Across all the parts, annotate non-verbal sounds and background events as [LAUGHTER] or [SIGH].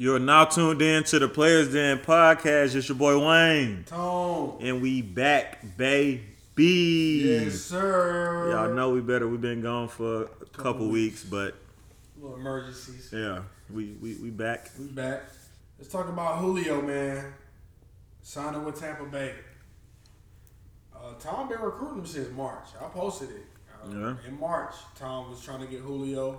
You are now tuned in to the Players Den podcast. It's your boy Wayne. Tone. And we back, baby. Yes, sir. Y'all know we better. We've been gone for a couple, Couple weeks, but Little emergencies. yeah, we, we, we back. We back. Let's talk about Julio, man. Signing with Tampa Bay. Uh, Tom been recruiting him since March. I posted it. Uh, Yeah. In March, Tom was trying to get Julio.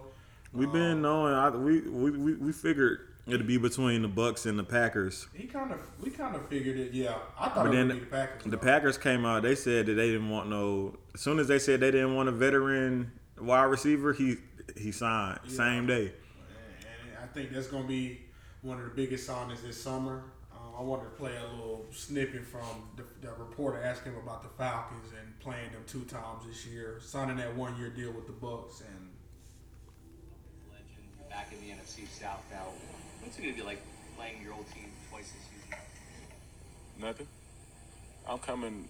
We've been knowing. I, we, we we we figured it'd be between the Bucks and the Packers. He kind of, we kind of figured it. Yeah, I thought But it then would be the Packers. The though. Packers came out. They said that they didn't want no. As soon as they said they didn't want a veteran wide receiver, he he signed same day. And, and I think that's going to be one of the biggest signings this summer. Um, I wanted to play a little snippet from the, the reporter asking him about the Falcons and playing them two times this year, signing that one year deal with the Bucks, and legend back in the NFC South now. What's it gonna be like playing your old team twice this season? Nothing. I'm coming.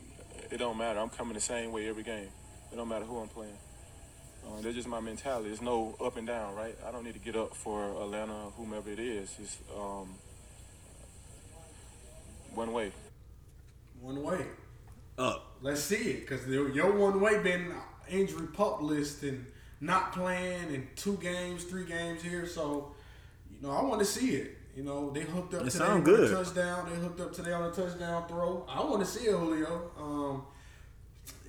It don't matter. I'm coming the same way every game. It don't matter who I'm playing. Uh, that's just my mentality. There's no up and down, right? I don't need to get up for Atlanta, whomever it is. It's um, one way. one way. Up. Let's see it, because your one way been injury pup list and not playing in two games, three games here. So, you know, I want to see it. You know, they hooked up It today on a good. touchdown. They hooked up today on a touchdown throw. I want to see it, Julio. Um,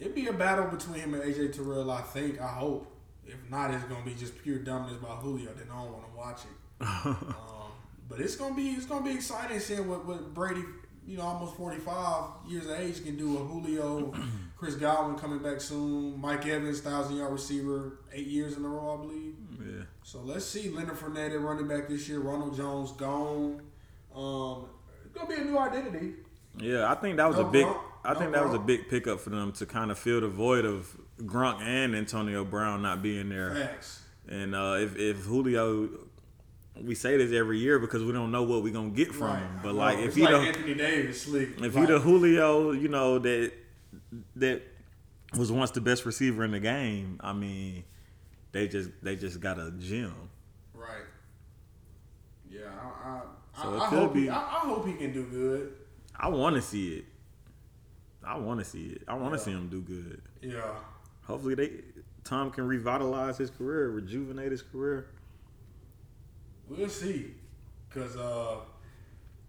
it'd be a battle between him and AJ Terrell. I think. I hope. If not, it's gonna be just pure dominance by Julio. Then I don't want to watch it. [LAUGHS] um, but it's gonna be it's gonna be exciting seeing what, what Brady, you know, almost forty five years of age can do. A Julio, [CLEARS THROAT] Chris Godwin coming back soon. Mike Evans, thousand yard receiver, eight years in a row, I believe. Yeah. So let's see Leonard Fournette running back this year. Ronald Jones gone. Um, it's gonna be a new identity. Yeah, I think that was No a big. I No think that was a big pickup for them to kind of fill the void of Gronk and Antonio Brown not being there. Facts. And uh, if if Julio, we say this every year because we don't know what we're gonna get from Right. him. But like if he like don't, Anthony Davis, slick. if like, he the Julio, you know that that was once the best receiver in the game. I mean, they just they just got a gym. right. Yeah, I, I, So I, I hope be- he, I, I hope he can do good. I want to see it. I want to see it. I want to Yeah. see him do good. Yeah. Hopefully, they Tom can revitalize his career, rejuvenate his career. We'll see. Cause uh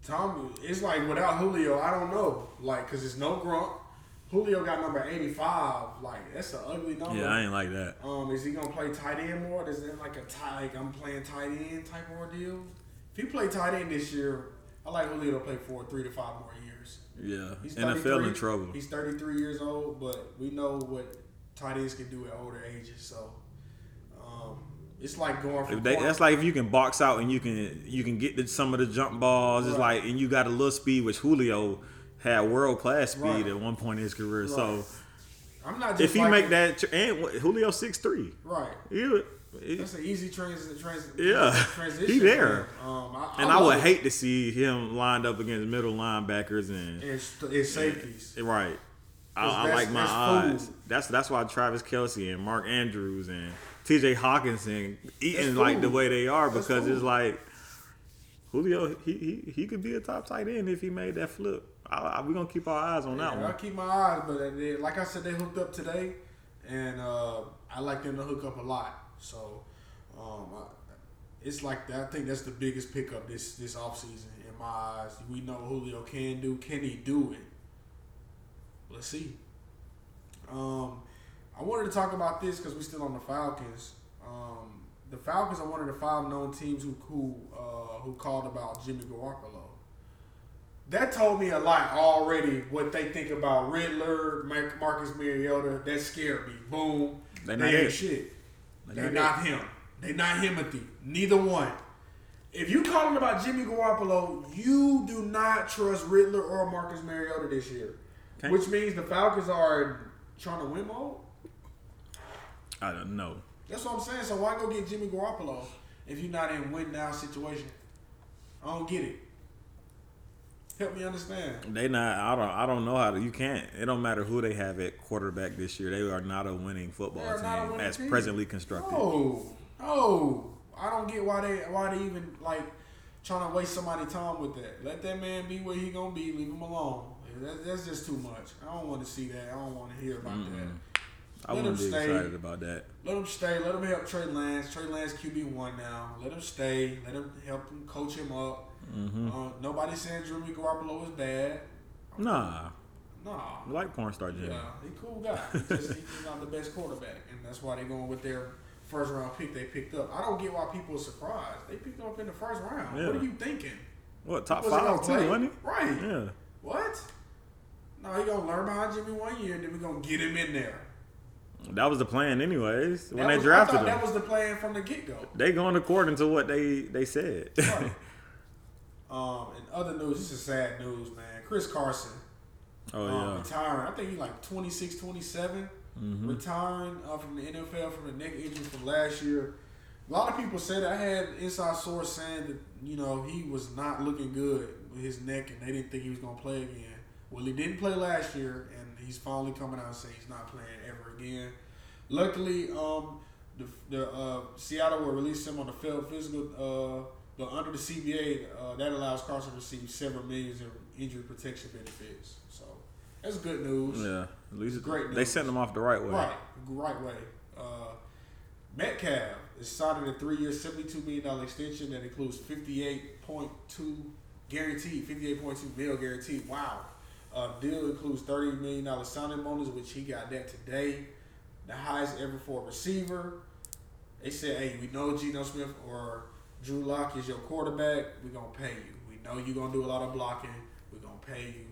Tom it's like without Julio, I don't know. Like cause it's no Gronk. Julio got number eighty five. Like that's an ugly number. Yeah, I ain't like that. Um, is he gonna play tight end more? Is it like a tight like I'm playing tight end type of ordeal? If he play tight end this year, I like Julio to play for three to five more years. Yeah, He's NFL in trouble. He's 33 years old, but we know what tight ends can do at older ages. So um, it's like going from If they, that's like if you can box out and you can you can get the, some of the jump balls. It's like and you got a little speed, which Julio had world class speed Right. at one point in his career. Right. So I'm not just if he like make that tr- and Julio six three, right. he- That's an easy trans, trans Yeah. [LAUGHS] transition. He there. Um, I, and I, would it. hate to see him lined up against middle linebackers and st- and safeties. Right. I, I like my odds. food. That's that's why Travis Kelce and Mark Andrews and T.J. Hockenson eating like the way they are because it's like Julio. He, he he could be a top tight end if he made that flip. I, we're gonna keep our eyes on that Yeah, I keep my eyes, but they, like I said, they hooked up today, and uh, I like them to hook up a lot. So um, I, it's like that. I think that's the biggest pickup this this offseason in my eyes. We know Julio can do. Can he do it? Let's see. Um, I wanted to talk about this because we're still on the Falcons. Um, the Falcons are one of the five known teams who who uh, who called about Jimmy Garoppolo. That told me a lot already. What they think about Ridder, Marcus Mariota. That scared me. Boom. They They, ain't it. shit. They They're not not him. They not Himothy. Neither one. If you calling about Jimmy Garoppolo, you do not trust Ridder or Marcus Mariota this year. Okay. Which means the Falcons are trying to win mode. I don't know. That's what I'm saying. So why go get Jimmy Garoppolo if you're not in win now situation? I don't get it. Help me understand. They not. I don't. I don't know how to. You can't. It don't matter who they have at quarterback this year. They are not a winning football They are not a team winning as team. presently constructed. No, no. I don't get why they why they even like trying to waste somebody's time with that. Let that man be where he gonna be. Leave him alone. That, that's just too much. I don't want to see that. I don't want to hear about that. I Let wouldn't him be stay. excited about that. Let him stay. Let him help Trey Lance. Trey Lance QB one now. Let him stay. Let him help him coach him up. Mm-hmm. Uh, nobody saying Jimmy Garoppolo is bad. Nah, Nah. Like porn star Jimmy. Yeah, he cool guy. He just, he's not the best quarterback, and that's why they going with their first round pick they picked up. I don't get why people are surprised. They picked him up in the first round. Yeah. What are you thinking? What top Was five too, wasn't Right. Yeah. What? No, he gonna learn behind Jimmy one year, and then we gonna get him in there. That was the plan, anyways. When That they was- drafted I thought him, that was the plan from the get go. they going according to what they they said. Right. [LAUGHS] um, and other news, this is sad news, man. Chris Carson oh um, yeah. retiring. I think he's like 26, 27. Mm-hmm. Retiring uh, from the NFL from the neck injury from last year. A lot of people said I had inside source saying that you know he was not looking good with his neck, and they didn't think he was going to play again. Well, he didn't play last year, and he's finally coming out and saying he's not playing again. Luckily, um, the, the uh, Seattle will release him on the failed physical, uh, but under the CBA, uh, that allows Carson to receive several millions in injury protection benefits. So that's good news. Yeah. At least great News. they sent them off the right way. Right, right way. Uh, Metcalf is signing a three-year, seventy-two million dollar extension that includes fifty-eight point two guaranteed, fifty-eight point two mil guaranteed. Wow. Uh, deal includes thirty million dollar signing bonus, which he got that today, the highest ever for a receiver. They said, "Hey, we know Geno Smith or Drew Lock is your quarterback. We're gonna pay you. We know you're gonna do a lot of blocking. We're gonna pay you.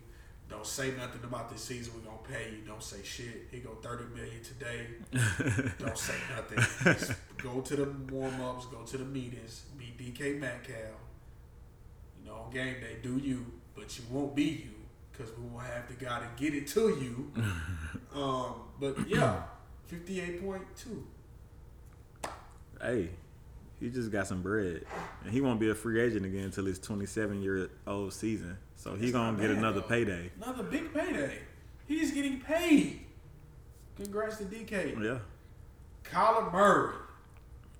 Don't say nothing about this season. We're gonna pay you. Don't say shit. He go thirty million today. [LAUGHS] Don't say nothing. Just go to the warm ups. Go to the meetings. Be DK Metcalf. You know, on game day, do you, but you won't be you because we won't have the guy to get it to you. [LAUGHS] um, but yeah, fifty-eight point two. Hey, he just got some bread, and he won't be a free agent again until his 27 year old season. So he It's gonna get bad, another though. payday. Another big payday. He's getting paid. Congrats to DK. Yeah, Kyler Murray,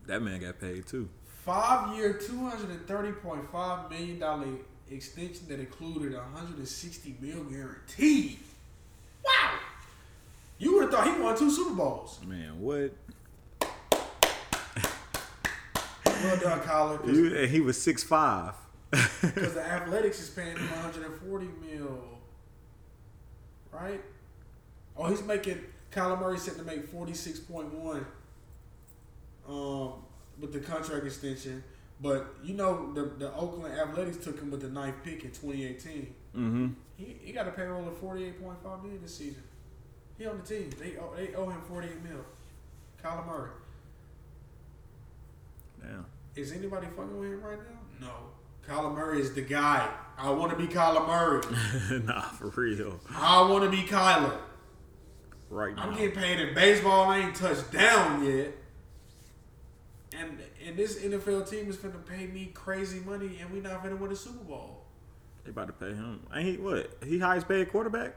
that man got paid too. five year, two hundred and thirty point five million dollar extension that included a hundred and sixty mil guaranteed. Wow. You would have thought he won two Super Bowls. Man, what? Well done, Kyler. You, and he was six five. [LAUGHS] Because the Athletics is paying him 140 mil, right? Oh, he's making Kyler Murray set to make 46.1 um, with the contract extension. But you know the the Oakland Athletics took him with the ninth pick in 2018. mm-hmm. He, he got a payroll of 48.5 million this season. He on the team. They owe, they owe him 48 mil. Kyler Murray. Damn. Is anybody fucking with him right now? No. Kyler Murray is the guy. I want to be Kyler Murray. [LAUGHS] nah, for real. I want to be Kyler. Right now. I'm getting paid in baseball. I ain't touched down yet. And and this NFL team is finna pay me crazy money, and we not finna win a Super Bowl. They about to pay him. Ain't he what? He highest paid quarterback?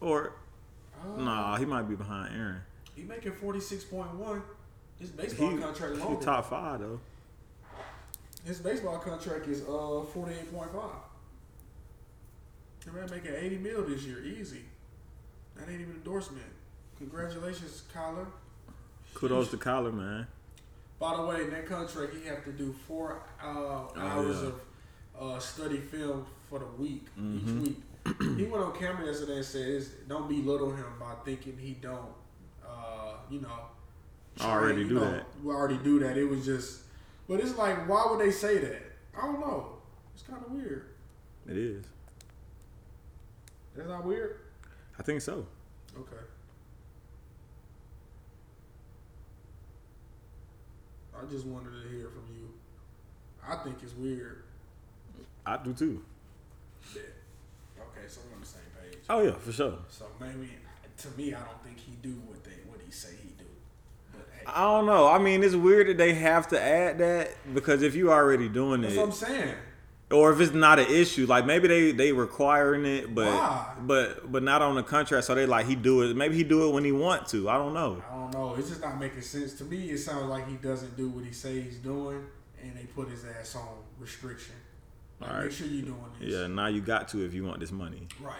Or Uh, nah, he might be behind Aaron. He making forty six point one. His baseball He, contract he top five though. His baseball contract is uh forty eight point five. The man making eighty mil this year, easy. That ain't even endorsement. Congratulations, Kyler. Kudos to Kyler, man. By the way, in that contract, he have to do four uh, hours Oh, yeah. of uh, study film for the week Mhm. each week. [CLEARS THROAT] he went on camera yesterday and said, "Don't belittle him by thinking he don't, uh, you know, Already you do know, that. We already do that. It was just, but it's like, why would they say that? I don't know. It's kind of weird. It is. That's not weird. I think so. Okay. I just wanted to hear from you. I think it's weird. I do too. Yeah. Okay, so we're on the same page. Oh yeah, for sure. So maybe to me, I don't think he do what they what he say he do. But hey, I don't know. I mean, it's weird that they have to add that because if you already doing that's it, what I'm saying. Or if it's not an issue, like maybe they they requiring it, but Why? but but not on the contract. So they like he do it. Maybe he do it when he want to. I don't know. I don't know. It's just not making sense to me. It sounds like he doesn't do what he say he's doing, and they put his ass on restriction. Like, All right. Make sure you're doing this. Yeah, now you got to if you want this money. Right.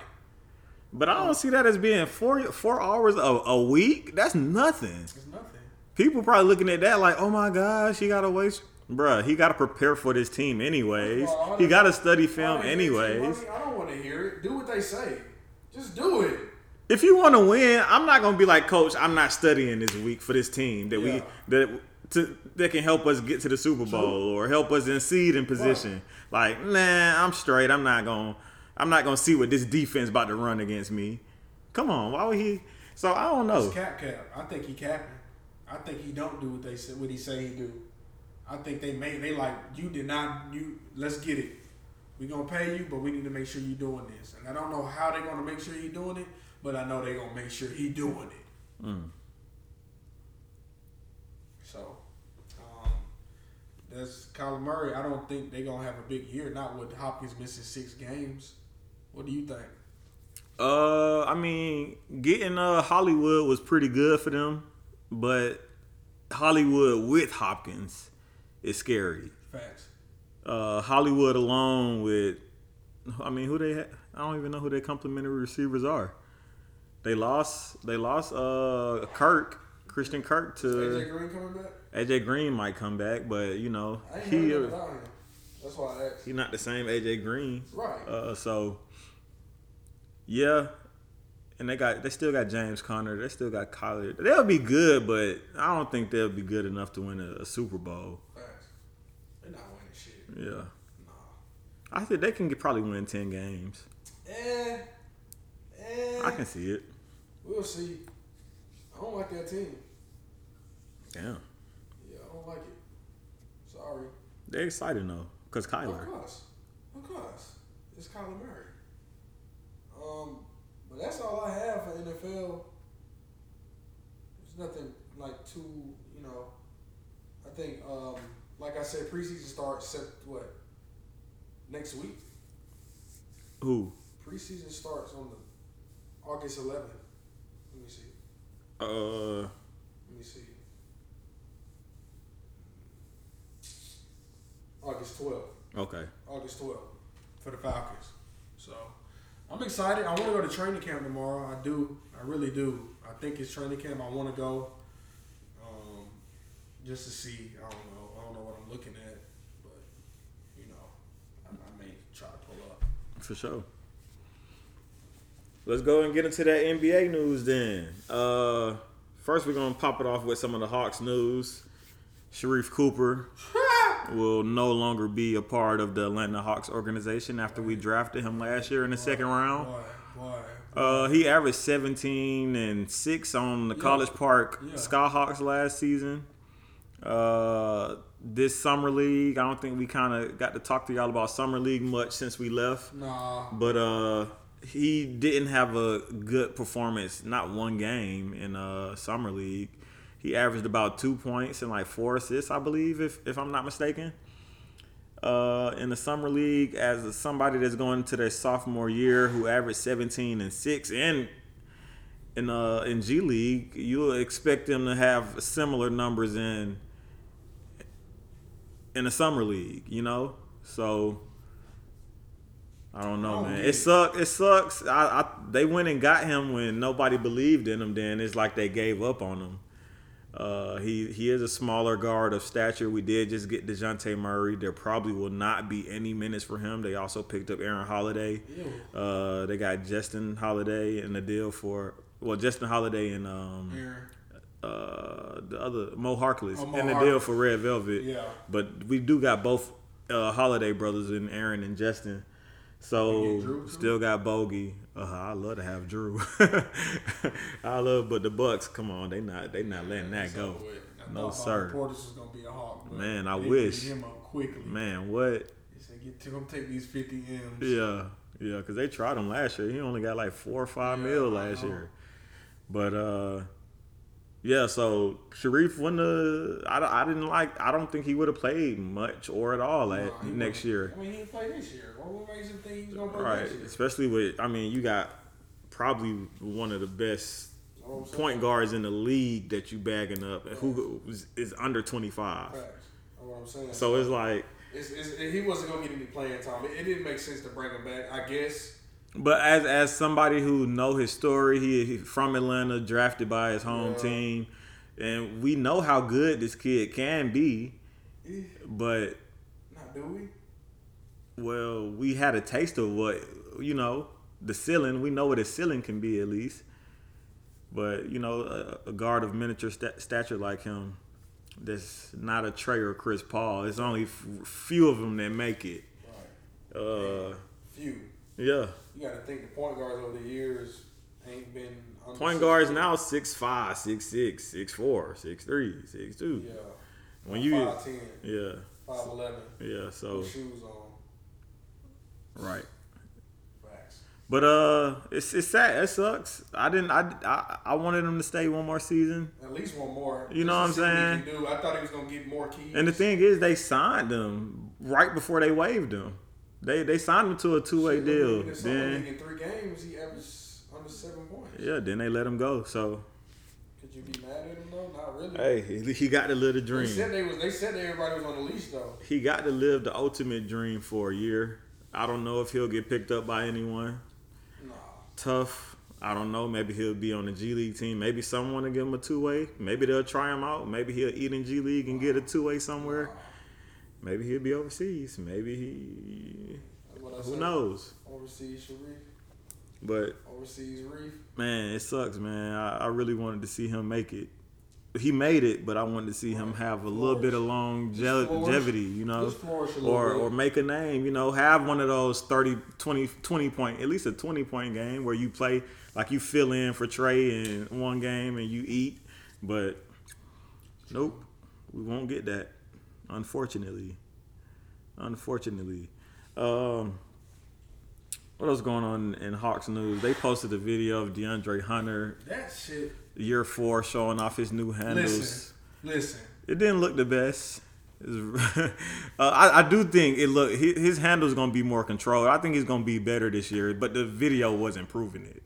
But I don't see that as being four four hours a, a week. That's nothing. It's nothing. People probably looking at that like, oh my gosh, he got to waste. Bruh, he got to prepare for this team anyways. All He got to study film anyways. I don't want to hear it. Do what they say. Just do it. If you want to win, I'm not gonna be like, Coach, I'm not studying this week for this team that Yeah. we that to that can help us get to the Super Bowl or help us in seed in position. Like, nah, I'm straight. I'm not gonna I'm not gonna see what this defense about to run against me. Come on, why would he? So I don't know. It's cap cap. I think he capping. I think he don't do what they say what he say he do. I think they made they like you did not you let's get it. We gonna pay you, but we need to make sure you're doing this. And I don't know how they're gonna make sure he doing it, but I know they're gonna make sure he doing it. Mm. So, um, that's Kyler Murray. I don't think they're gonna have a big year. Not with Hopkins missing six games. What do you think? Uh, I mean, getting uh Hollywood was pretty good for them, but Hollywood with Hopkins is scary. Facts. uh, Hollywood alone with, I mean, who they? Ha- I don't even know who their complimentary receivers are. They lost. They lost. Uh, Kirk, Christian Kirk to AJ Green coming back? AJ Green might come back, but you know he heard nothing about him. That's why I asked. he not the same AJ Green. Right. Uh, so yeah, and they got they still got James Conner. They still got Kyler. They'll be good, but I don't think they'll be good enough to win a, a Super Bowl. Facts. They're not winning shit. Yeah, Nah. I think they can get, probably win ten games. Eh. Eh. I can see it. We'll see. I don't like that team. Damn. Yeah, I don't like it. Sorry. They're excited though, cause Of Kyler. course. Of course. It's Kyler Murray. Um, but that's all I have for NFL. There's nothing like too, you know. I think, um, like I said, preseason starts set what next week. Who? Preseason starts on the August 11th. Let me see. Uh, Let me see. August 12th. okay. August 12th for the Falcons. So I'm excited. I want to go to training camp tomorrow. I do. I really do. I think it's training camp. I want to go um, just to see. I don't know. Looking at, but you know, I, I may try to pull up. For sure. Let's go and get into that NBA news then. Uh, first, we're gonna pop it off with some of the Hawks news. Sharife Cooper [LAUGHS] will no longer be a part of the Atlanta Hawks organization after we drafted him last year in the second round. Boy, boy. Uh, he averaged 17 and 6 on the College Park Yeah. Skyhawks last season. Uh, this summer league, I don't think we kind of got to talk to y'all about summer league much since we left. Nah. But uh, he didn't have a good performance, not one game in uh summer league. He averaged about two points and like four assists, I believe, if if I'm not mistaken. Uh, in the summer league, as somebody that's going into their sophomore year, who averaged 17 and six, and in uh in G League, you'll expect them to have similar numbers in in the summer league, you know. So I don't know, don't man. It it. sucks. It sucks. I, I they went and got him when nobody believed in him. Then it's like they gave up on him. Uh, he he is a smaller guard of stature. We did just get Dejounte Murray. There probably will not be any minutes for him. They also picked up Aaron Holiday. Uh, they got Justin Holiday in the deal for well, Justin Holiday and um, Aaron. Uh, the other Mo Harkless Oh, Mo in the deal for Red Velvet. Yeah. But we do got both uh, Holiday brothers in Aaron and Justin. So Drew, still got Bogey. Uh, I love to have Drew. [LAUGHS] I love, but the Bucks, come on, they not they not letting that go. I No sir, Portis was gonna be a hawk. But Man, I wish. him up quickly. man. What? He said, "Get to him, take these fifty m's." Yeah, yeah, because they tried him last year. He only got like four or five Yeah, mil last year. But uh, yeah. So Sharife, when uh, the I, I didn't like. I don't think he would have played much or at all Nah, at, next year. I mean, he didn't play this year. What makes him think he was gonna play Right. next year? Especially with. I mean, you got probably one of the best That's what I'm saying. point guards in the league that you bagging up, and who is, is under twenty five. Facts. That's what I'm saying. So it's like, It's, it's, he wasn't gonna get any playing time. It, it didn't make sense to bring him back. I guess. But as as somebody who know his story, he, he from Atlanta, drafted by his home Yeah. team, and we know how good this kid can be. But Not do we? well, we had a taste of what you know the ceiling. We know what his ceiling can be at least. But you know, a, a guard of miniature sta- stature like him, that's not a Trey or Chris Paul. It's only f- few of them that make it. Right. Uh, Few. yeah. You got to think the point guards over the years ain't been. under Point guards foot. now six five, six six, six four, six three, six two. Yeah. When you five ten, yeah five eleven, yeah so with shoes on. right. Facts. But uh, it's it's sad. It sucks. I didn't. I, I I wanted him to stay one more season. At least one more. You know what I'm saying? do. I thought he was gonna get more keys. And the thing is, they signed him right before they waived him. They they signed him to a two way deal. Then in three games, he averaged under seven points. yeah, then they let him go. So Could you be mad at him though? Not really. hey, he, he got to live the They said dream. they was. They said that everybody was on the leash though. He got to live the ultimate dream for a year. I don't know if he'll get picked up by anyone. Nah. Tough. I don't know. Maybe he'll be on the G League team. Maybe someone will give him a two way. Maybe they'll try him out. Maybe he'll eat in G League and get a two way somewhere. Maybe he'll be overseas. Maybe he. That's what I Who knows? Overseas Sharife. But Overseas Reef. man, it sucks, man. I, I really wanted to see him make it. He made it, but I wanted to see him have a little bit of longevity, you know, flourish or or make a name, you know, have one of those 30, 20, 20 point, at least a 20 point game where you play like you fill in for Trey in one game and you eat. But nope, we won't get that, unfortunately. Unfortunately. Um, what else going on in Hawks news? They posted a video of DeAndre Hunter, That shit. year four, showing off his new handles. Listen. Listen. It didn't look the best. [LAUGHS] Uh, I, I do think it look his, his handle is gonna be more controlled. I think he's gonna be better this year, but the video wasn't proving it.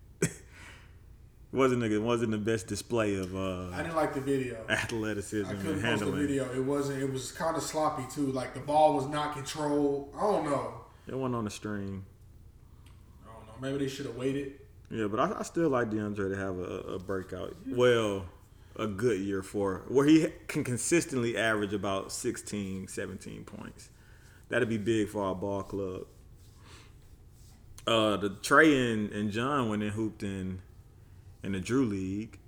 Wasn't the, wasn't the best display of I uh, didn't like the video. athleticism I couldn't post the video. It wasn't. It was kind of sloppy too. Like the ball was not controlled. I don't know. It went on the string. I don't know. Maybe they should have waited. Yeah, but I, I still like DeAndre to have a, a breakout. Well, a good year for where he can consistently average about 16, 17 points. That'd be big for our ball club. Uh, the Trey and, and John went and hooped in in the Drew League,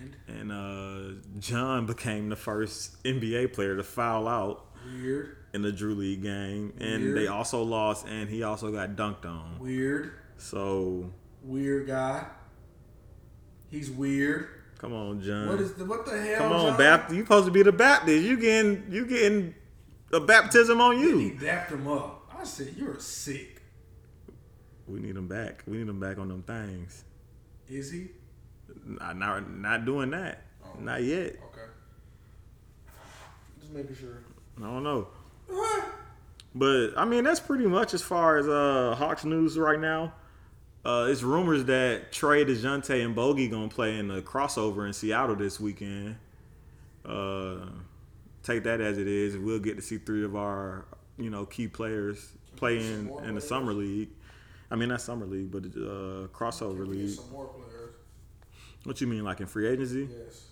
And and uh, John became the first NBA player to foul out weird, in the Drew League game, and Weird. they also lost, and he also got dunked on. weird, So weird guy. He's weird. come on, John. What is the what the hell? Come on, John? Baptist. You supposed to be the Baptist. You getting you getting a baptism on He you. dapped him up. I said, "You're sick." We need him back. We need him back on them things. Is he? Not not, not doing that. Oh. Not yet. Okay. Just making sure. I don't know. But I mean, that's pretty much as far as uh Hawks news right now. Uh, it's rumors that Trey, Dejounte, and Bogey gonna play in the crossover in Seattle this weekend. Uh, take that as it is. We'll get to see three of our, you know, key players playing in, the summer league. I mean, not summer league, but uh, crossover Can league. some more players? What you mean, like in free agency? Yes.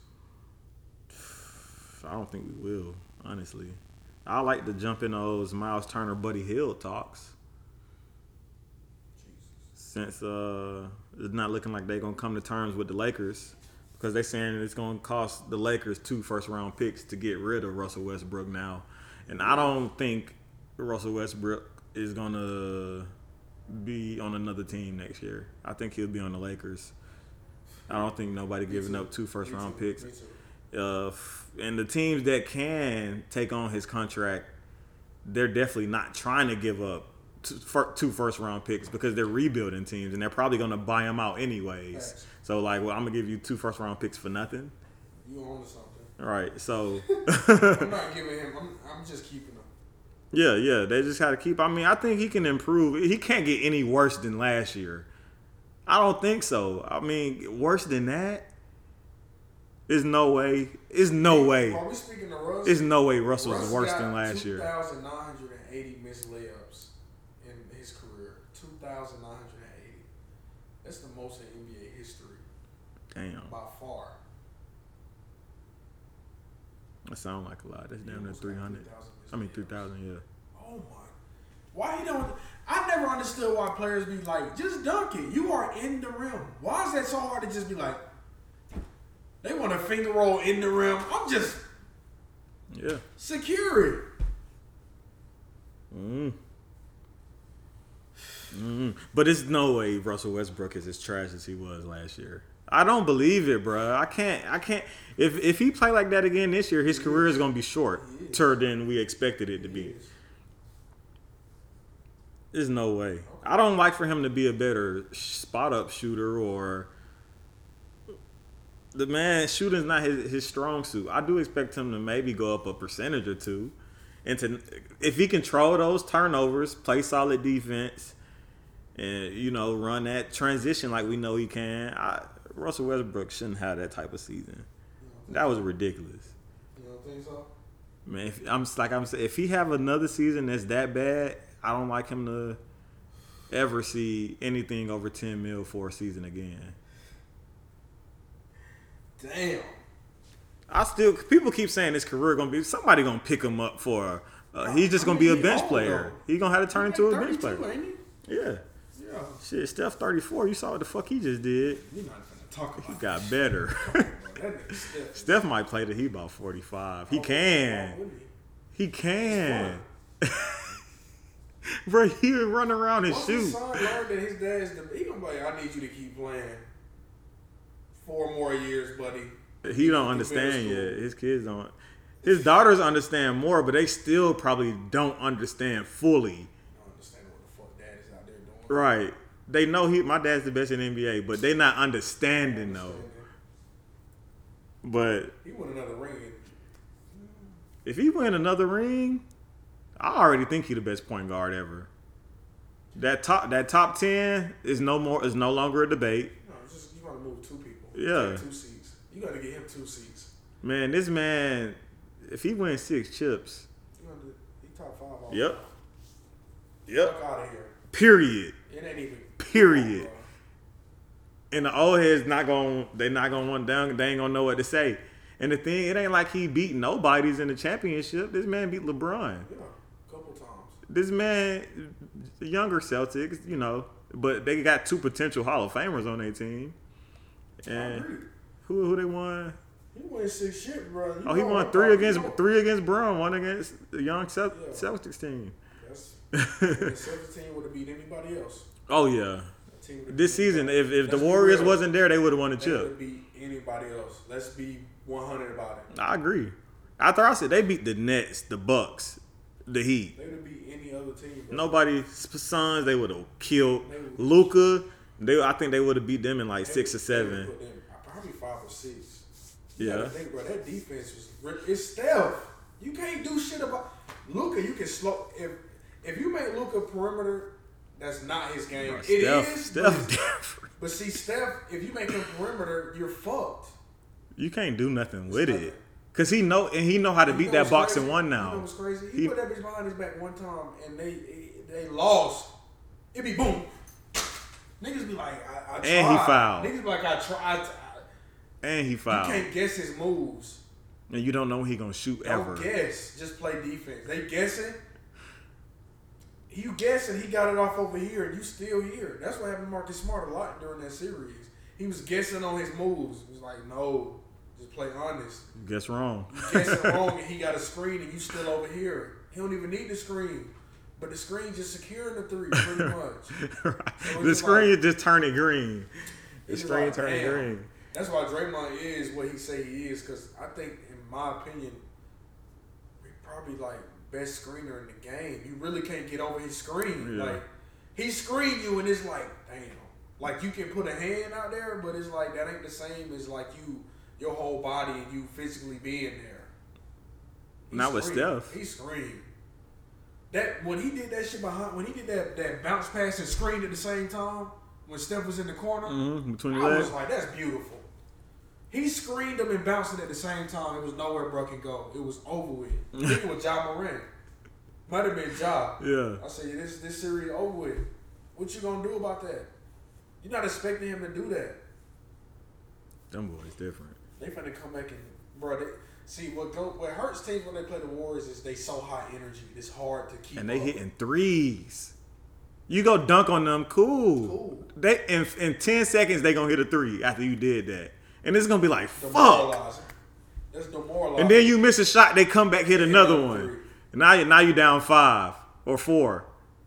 I don't think we will, honestly. I like to jump in those Miles Turner, Buddy Hield talks. Since uh, it's not looking like they're gonna come to terms with the Lakers, because they're saying it's gonna cost the Lakers two first round picks to get rid of Russell Westbrook now, and I don't think Russell Westbrook is gonna be on another team next year. I think he'll be on the Lakers. I don't think nobody giving up two first round picks. Uh, f- and the teams that can take on his contract, they're definitely not trying to give up two first round picks because they're rebuilding teams and they're probably going to buy them out anyways. Facts. So like, well, I'm gonna give you two first round picks for nothing. You own something. Right, so [LAUGHS] I'm not giving him. I'm, I'm just keeping him. Yeah, yeah, they just got to keep. I mean, I think he can improve. He can't get any worse than last year. I don't think so. I mean, worse than that. There's no way. There's no way. Are we speaking of Russ? There's no way Russell was worse than last year. 2,980 missed layups in his career. 2,980. That's the most in NBA history Damn, by far. that sounds like a lot. That's damn near 300. 3,000 missed I mean, 3,000. Yeah. Oh my! Why you don't? I never understood why players be like, just dunk it. You are in the rim. Why is that so hard to just be like? They want to finger roll in the rim. I'm just Yeah. secure it. Mm. Mm. But it's no way Russell Westbrook is as trash as he was last year. I don't believe it, bro. I can't. I can't. If if he play like that again this year, his career is gonna be shorter than we expected it to be. There's no way. I don't like for him to be a better spot up shooter or the man shooting's not his, his strong suit. I do expect him to maybe go up a percentage or two. And to if he control those turnovers, play solid defense, and you know run that transition like we know he can, I, Russell Westbrook shouldn't have that type of season. That was ridiculous. You don't think so? Man, if, I'm like I'm saying, if he have another season that's that bad, I don't like him to ever see anything over ten mil for a season again. Damn. I still people keep saying his career gonna be somebody gonna pick him up for. Uh, he's just gonna be a bench player. though. He gonna have to turn into a bench player. He? Yeah, Yeah. shit. Steph thirty four. You saw what the fuck he just did. You're not talk about He got better. that. That Steph. [LAUGHS] Steph might play till he about forty five. He Why can. Oh, wouldn't he? Can. [LAUGHS] Bro, he would run around and Once his son learned that his dad's the, he gonna be like, I need you to keep playing four more years, buddy. He don't understand yet. His kids don't. His daughters understand more, but they still probably don't understand fully. I don't understand what the fuck dad is out there doing. Right. They know he my dad's the best in the NBA, but they not understanding though. But He won another ring. if he win another ring, I already think he the best point guard ever. That top that top ten is no more is no longer a debate. No, it's just you want to move two people. Yeah. Two seats. You got to get him two seats. Man, this man, if he wins six chips, You want to he top five. All yep, yep, Fuck out of here. period, It ain't even. Period. And the old heads not going they not gonna want down. They ain't gonna know what to say. And the thing, it ain't like he beat nobody's in the championship. This man beat LeBron. Yeah, a couple times. This man, the younger Celtics, you know, but they got two potential Hall of Famers on their team. I And agree. who who they won? He won six shit, bro. You Oh, he won three against you know- three against Brown, one against the young Cel- Yeah. Celtics team. That's, [LAUGHS] the Celtics team would have beat anybody else. Oh yeah, That team would've this season, if if the Let's Warriors wasn't there, they would have won the they chip. would beat anybody else. Let's be 100 about it. I agree. After I said they beat the Nets, the Bucks, the Heat. They would have beat any other team. Bro. Nobody's sons they would have killed. Luka, they I think they would have beat them in like They six or would- seven. them- uh, Probably five or six. You Yeah. think, bro. That defense was. It's Steph. You can't do shit about Luka. You can slow if if you make Luka perimeter. That's not his game. Bro, It Steph, is, Steph, But, [LAUGHS] but see, Steph, if you make him perimeter, you're fucked. You can't do nothing with it. Cause he know and he know how to You beat that what's box in crazy? one You now. know what's crazy? He, He- put that bitch behind his back one time, and they they lost. It be boom. Niggas be like, I, I tried. And he fouled. Niggas be like, I tried. and he fouled. You can't guess his moves. And you don't know when he gonna shoot Don't ever. guess. Just play defense. They guessing. You guessing he got it off over here, and you still here. That's what happened to Marcus Smart a lot during that series. He was guessing on his moves. He was like, no, just play honest. Guess wrong. You guessing [LAUGHS] wrong, and he got a screen, and you still over here. He don't even need the screen, but the screen just securing the three pretty [LAUGHS] much. Right. it's the screen like- is just turning green. The screen like, turning green. That's why Draymond is what he say he is, because I think, in my opinion, he probably like best screener in the game. You really can't get over his screen. Yeah. Like he screen you, and it's like, damn. Like you can put a hand out there, but it's like that ain't the same as like you, your whole body, and you physically being there. He Not with. Steph. He screamed. That when he did that shit behind, when he did that that bounce pass and screen at the same time, when Steph was in the corner, hmm Between I legs. was like, that's beautiful. He screened them and bounced it at the same time. It was nowhere bro could go. It was over with. I think it was Ja Morant. Might have been Ja. Yeah. I said, this this series over with. What you gonna do about that? You're not expecting him to do that. Them boys different. They finna come back and bro. They, see what go what hurts teams when they play the Warriors is they so high energy. It's hard to keep. And they up. hitting threes. You go dunk on them, cool. Cool. They in, in ten seconds they gonna hit a three after you did that, and it's gonna be like fuck. That's demoralizing. And then you miss a shot, they come back hit another one. three. And now you now you down five or four,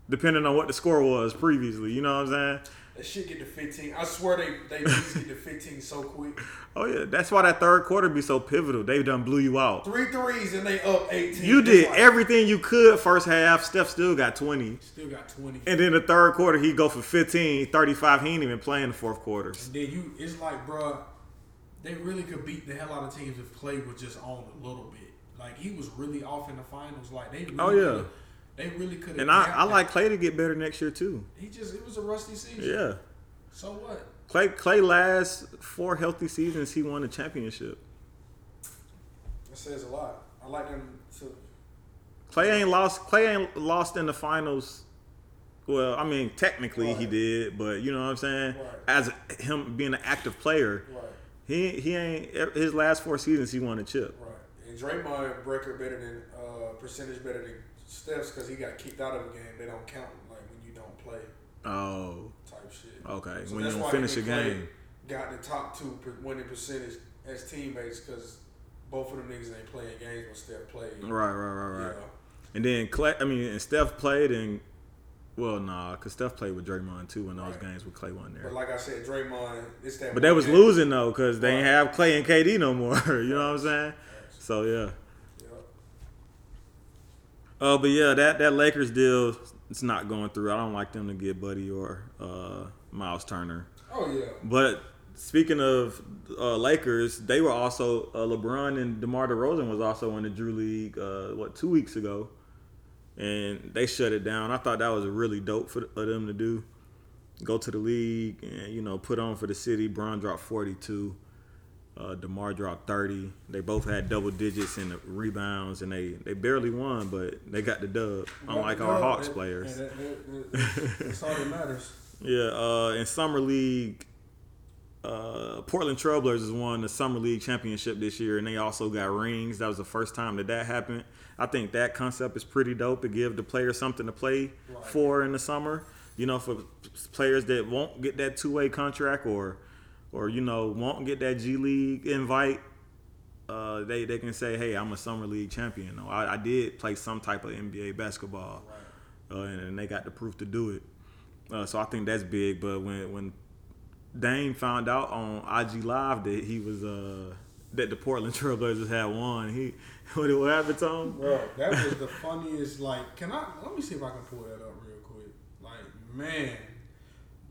depending on what the score was previously. You know what I'm saying? that shit get to 15. I swear they they [LAUGHS] get to 15 so quick. Oh yeah, that's why that third quarter be so pivotal. They done blew you out. Three threes and they up 18. You did like, everything you could first half. Steph still got 20. Still got 20. And then the third quarter, he go for 15, 35. He ain't even playing the fourth quarters. Then you, it's like, bruh, they really could beat the hell out of teams if Clay was just on a little bit. Like he was really off in the finals. Like they, oh, really Oh, yeah. coulda- they really could. And I, I like Clay to get better next year too. He just, it was a rusty season. Yeah. So what? Clay Clay last four healthy seasons he won a championship. That says a lot. I like him to. Clay ain't lost Clay ain't lost in the finals. Well, I mean technically he did, but you know what I'm saying? Right. As him being an active player, Right, he he ain't his last four seasons he won a chip. right. And Draymond record better than uh, percentage better than Steph's because he got kicked out of a game. They don't count like when you don't play Oh, type shit. okay. So when you that's don't why finish a him and Clay game. Got the top two winning percentage as teammates because both of them niggas ain't playing games when Steph played. Right, right, right, right. Yeah. And then Clay, I mean, and Steph played and well, nah, cause Steph played with Draymond too in those Right. games with Clay wasn't there. But like I said, Draymond, it's that. But they was game. losing though, cause they ain't Right. have Clay and KD no more. [LAUGHS] you know what I'm saying? So yeah. Oh, Uh, but yeah, that that Lakers deal, it's not going through. I don't like them to get Buddy or uh, Miles Turner. Oh yeah. But speaking of uh, Lakers, they were also uh, LeBron and DeMar DeRozan was also in the Drew League. Uh, what two weeks ago, and they shut it down. I thought that was really dope for, for them to do. Go to the league and you know put on for the city. Bron dropped forty two. Uh, Demar dropped thirty. They both had double digits in the rebounds, and they, they barely won, but they got the dub. Unlike our Hawks players. that's all that matters. [LAUGHS] Yeah, uh, in summer league, uh, Portland Trailblazers has won the summer league championship this year, and they also got rings. That was the first time that that happened. I think that concept is pretty dope to give the players something to play Right. for in the summer. You know, for players that won't get that two way contract or, or you know, won't get that G League invite. Uh, they, they can say, hey, I'm a summer league champion. Or I, I did play some type of NBA basketball uh, and, and they got the proof to do it. Uh, so I think that's big. But when when Dame found out on IG Live that he was uh, that the Portland Trailblazers had won, he [LAUGHS] what, what happened to him? Bro, that was the funniest. Like, can I? Let me see if I can pull that up real quick. Like, man,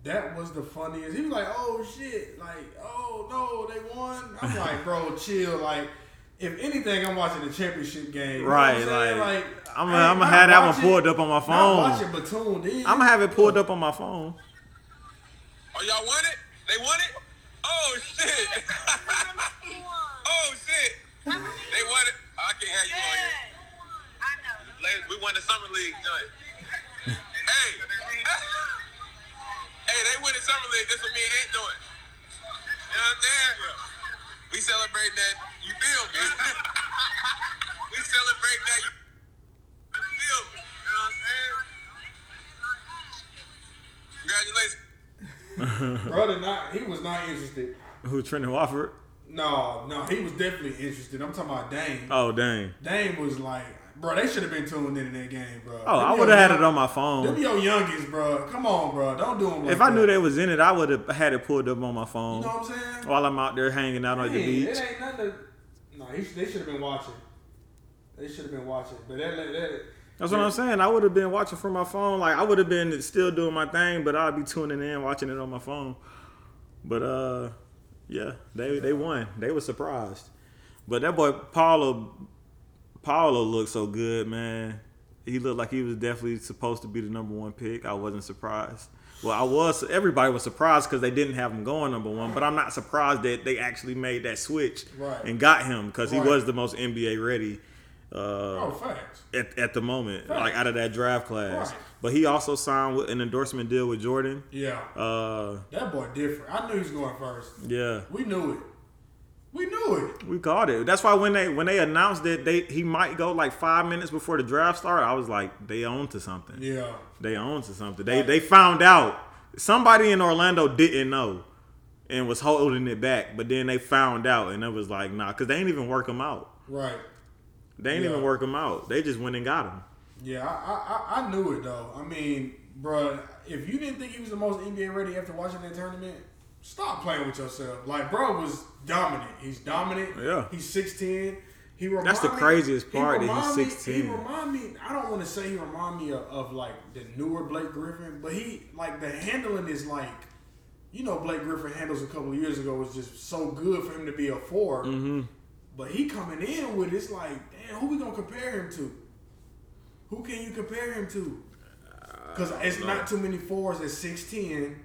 that was the funniest. He was like, "Oh shit!" Like, "Oh no, they won." I'm like, "Bro, [LAUGHS] chill." Like, if anything, I'm watching the championship game. You know Right, I'm like, I'm gonna- I'm have that one watching- pulled up on my Not phone. watching Batum. Then I'm gonna have it pulled up on my phone. Oh, y'all won it? They won it? Oh, shit. [LAUGHS] oh, shit. They won it. I can't have you on here. Ladies, we won the summer league joint. [LAUGHS] hey. hey, they win the summer league. That's what me and Ant doing. You know what I'm saying? We celebrate that. You feel me? [LAUGHS] we celebrate that. You feel me? You know what I'm saying? Congratulations. [LAUGHS] brother, not he was not interested. Who Trendon Watford? No, no, he was definitely interested. I'm talking about Dame. Oh Dame. Dame was like, bro, they should have been tuned in in that game, bro. Oh, Them I would have had young- it on my Them phone. your youngest, bro. Come on, bro. Don't do them like If I that. knew they was in it, I would have had it pulled up on my phone. You know what I'm saying? while I'm out there hanging out on the beach. It ain't nothing. To, no, he, they should have been watching. They should have been watching. But that, that, that That's what I'm saying. I would have been watching from my phone. Like I would have been still doing my thing, but I'd be tuning in, watching it on my phone. But uh, yeah, they they won. They were surprised. But that boy Paolo, Paolo looked so good, man. He looked like he was definitely supposed to be the number one pick. I wasn't surprised. Well, I was. Everybody was surprised because they didn't have him going number one. But I'm not surprised that they actually made that switch Right. and got him because he was the most NBA ready uh, Oh, facts. at, at the moment, Right. like out of that draft class. Right. But he also signed with an endorsement deal with Jordan. Yeah. Uh, That boy different. I knew he was going first. yeah, We knew it. We knew it. we called it. That's why when they when they announced that they he might go like five minutes before the draft started, I was like, they own to something. Yeah. They own to something. They they found out somebody in Orlando didn't know and was holding it back, but then they found out and it was like, nah, because they ain't even work him out. Right. They ain't Yeah. even work him out. They just went and got him. Yeah, I, I, I- knew it though. I mean, bruh, if you didn't think he was the most NBA ready after watching that tournament, stop playing with yourself. Like, bro was dominant. He's dominant. Yeah. He's six ten. He remind That's the me- craziest he part that he's remind me- 6'10". He remind me. I don't want to say he remind me of, of like the newer Blake Griffin, but he like the handling is like. You know, Blake Griffin handles a couple of years ago was just so good for him to be a 4 Mm-hmm. But he coming in with it's like, damn, who we gonna compare him to? Who can you compare him to? Because it's not too many fours at six ten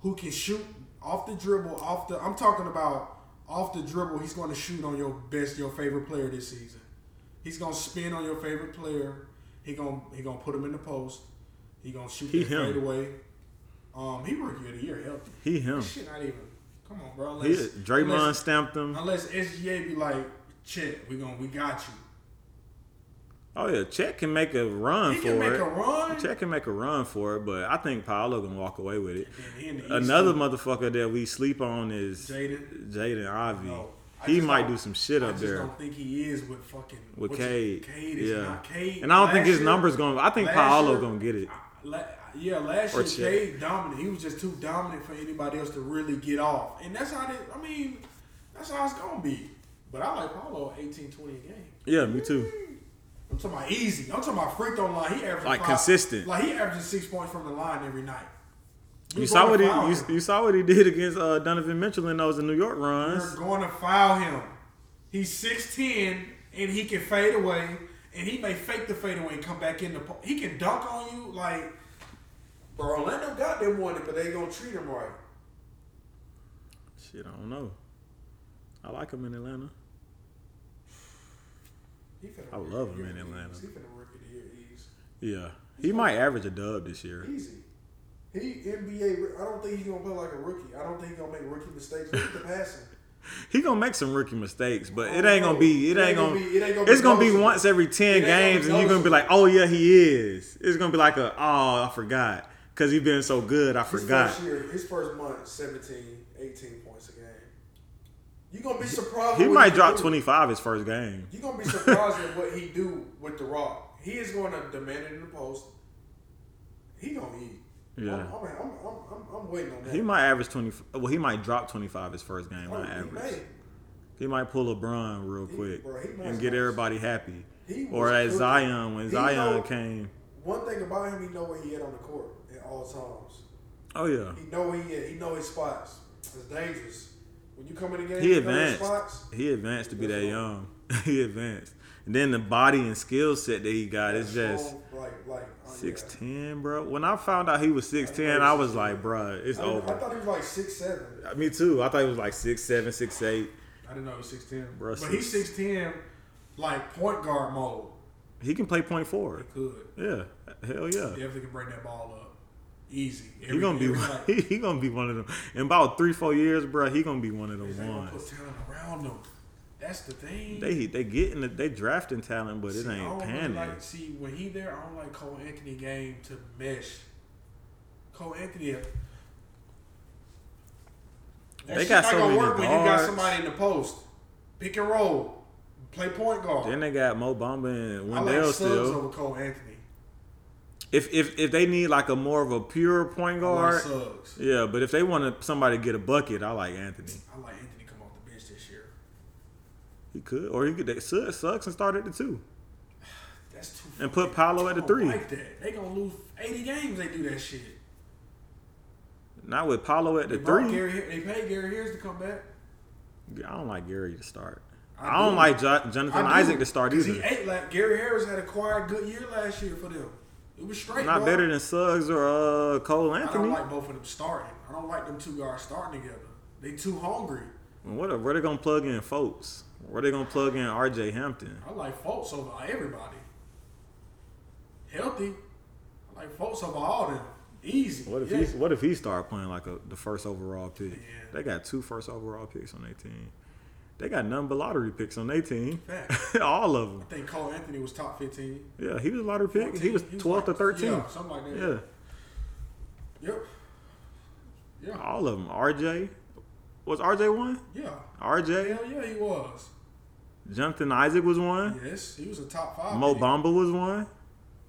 who can shoot off the dribble, off the. I'm talking about off the dribble. He's going to shoot on your best, your favorite player this season. He's gonna spin on your favorite player. He gonna he gonna put him in the post. He gonna shoot He that him. away. Um, he rookie of the year healthy. He him. Shit, not even. Come on, bro. He, Unless, Draymond unless, stamped him. unless SGA be like, check, we gonna we got you. Oh yeah, Chet can make a run He for can make it. a run. Chet can make a run for it, but I think Paolo gonna walk away with it. And he in the East, Another motherfucker that we sleep on is Jaden. Jaden Ivey. No, I he might do some shit I up just there don't think he is with fucking with Cade. Cade is yeah, not Cade. and I don't think Last his year- numbers going. I think Paolo year- gonna get it. La- yeah, last Or year Chet. Cade dominant. He was just too dominant for anybody else to really get off, and that's how they. I mean, that's how it's gonna be. But I like Paolo 18, 20 a game. Yeah, me too. I'm talking about easy. I'm talking about free throw line. He averaging Like five- consistent. Like he averaging six points from the line every night. You're You saw what he you, you saw what he did against uh, Donovan Mitchell in those New York runs. You're going to foul him. He's 6'10 and he can fade away and he may fake the fade away and come back in the po- He can dunk on you like Bro, Orlando got them one, but they gonna treat him right. Shit, I don't know. I like him in Atlanta. He finna I love him in Atlanta. easy. He finna rookie of the year easy. Yeah, he might average a dub this year. Easy. He NBA. I don't think he's gonna play like a rookie. I don't think he's gonna make rookie mistakes. At the passing. [LAUGHS] He gonna make some rookie mistakes, but it oh, ain't gonna be. It, ain't gonna. be- it ain't gonna be it's gonna be noticeable. once every ten It ain't gonna be games, and you're gonna be like, "Oh yeah, he is." It's gonna be like a, "Oh, I forgot," because he's been so good, I His forgot. first year, his first month, 17, 18 points a game. You gonna be surprised. He at might can drop twenty five his first game. You're gonna be surprised [LAUGHS] at what he do with the rock. He is going to demand it in the post. He gonna eat. Yeah. I'm, I'm, I'm, I'm, waiting on that. He might average twenty. Well, he might drop twenty five his first game, Oh, not he average. may. He might pull LeBron real He- quick bro, he and get everybody happy. He Or as. Zion when He Zion know- came. One thing about him, he know where he at on the court at all times. Oh yeah, He know where he at. He know his spots. It's dangerous. When you come in the game, he you know your advanced. spots. He advanced to be that young. [LAUGHS] he advanced, and then the body and skill set that he got is just. strong, like like oh, yeah. Ten, bro. When I found out he was six ten, I was like, bro, it's I, didn't- I thought he was like six seven. Uh, me too. I thought he was like six seven, six eight. I didn't know he was six ten. Bro, but he's six- ten, like point guard mode. He can play point forward. Could Yeah, hell yeah. definitely can bring that ball up easy. He gonna be every night. he, [LAUGHS] he gonna be one of them in about three four years, bro. He gonna be one of them gonna put ones. talent around them. That's the thing. They they getting it. They drafting talent, but it See, I ain't really panning. Like, see, when he there, I don't like Cole Anthony game to mesh. Cole Anthony. Uh, that They got not so gonna work when you got somebody in the post. Pick and roll. Play point guard. Then they got Mo Bamba and I Wendell like Suggs still. over Cole Anthony. If if if they need like a more of a pure point guard, yeah. But if they want somebody to get a bucket, I like Anthony. I like Anthony come off the bench this year. He could, or he could. Suck- Suggs and start at the two. [SIGHS] That's too. And put Paolo at the three. Like that. They gonna lose eighty games. They do that shit. Not with Paolo at the They three. Gary, they paid Gary Harris to come back. I don't like Gary to start. I don't do. like jo- Jonathan I do, Isaac to start either. He ate like Gary Harris had a quiet good year last year for them. It was straight. Not bro. better than Suggs or uh, Cole I Anthony. don't like both of them starting. I don't like them two guys starting together. They too hungry. What where they gonna plug in Fultz? Where they gonna plug in R.J. Hampton? I like Fultz over everybody. Healthy. I like Fultz over all them. Easy. What if yeah. he What if he start playing like a the first overall pick? Yeah. They got two first overall picks on their team. They got none but lottery picks on their team. [LAUGHS] All of them. I think Cole Anthony was top 15. Yeah, he was a lottery pick. He 14. was 12th or like- 13th. Yeah, something like that. Yeah, Yep. Yeah. all of them. R.J. Was R.J. one? Yeah. R.J. Hell yeah, he was. Jonathan Isaac was one. Yes, he was a top five. Mo. Bamba was one.